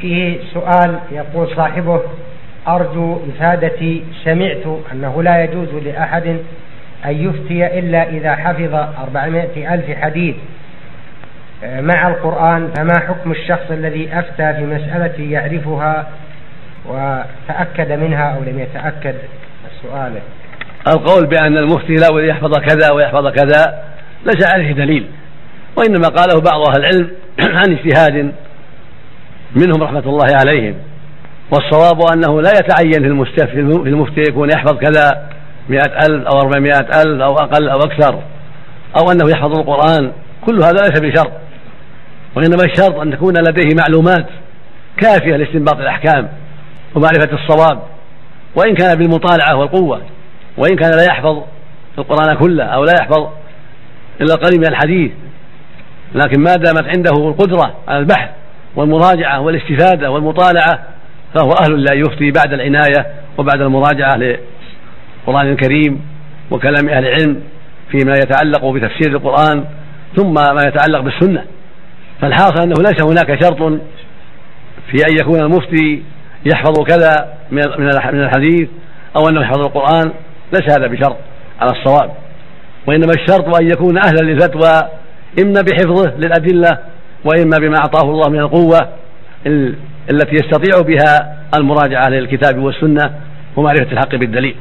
فيه سؤال يقول صاحبه أرجو إفادتي سمعت أنه لا يجوز لأحد أن يفتي إلا إذا حفظ أربعمائة ألف حديث. آه، مع القرآن فما حكم الشخص الذي أفتى في مسألة يعرفها وتأكد منها أو لم يتأكد؟ سؤاله. القول بأن المفتي لا يحفظ كذا ويحفظ كذا ليس عليه دليل وإنما قاله بعض أهل العلم عن اجتهاد منهم رحمة الله عليهم. والصواب أنه لا يتعين في المفتي يكون يحفظ كذا مئة ألف أو أربعمائة ألف أو أقل أو أكثر أو أنه يحفظ القرآن. كل هذا ليس بشرط وإنما الشرط أن تكون لديه معلومات كافية لاستنباط الأحكام ومعرفة الصواب. وإن كان بالمطالعة والقوة وإن كان لا يحفظ القرآن كله أو لا يحفظ إلا القليل من الحديث لكن ما دامت عنده القدرة على البحث والمراجعة والاستفادة والمطالعة فهو أهل لا يفتي بعد العناية وبعد المراجعة للقرآن الكريم وكلام أهل العلم فيما يتعلق بتفسير القرآن ثم ما يتعلق بالسنة. فالحاصل أنه ليس هناك شرط في أن يكون المفتي يحفظ كذا من الحديث أو أنه يحفظ القرآن ليس هذا بشرط على الصواب. وإنما الشرط أن يكون أهلا للفتوى إما بحفظه للأدلة وإما بما أعطاه الله من القوة التي يستطيع بها المراجعة للكتاب والسنة ومعرفة الحق بالدليل.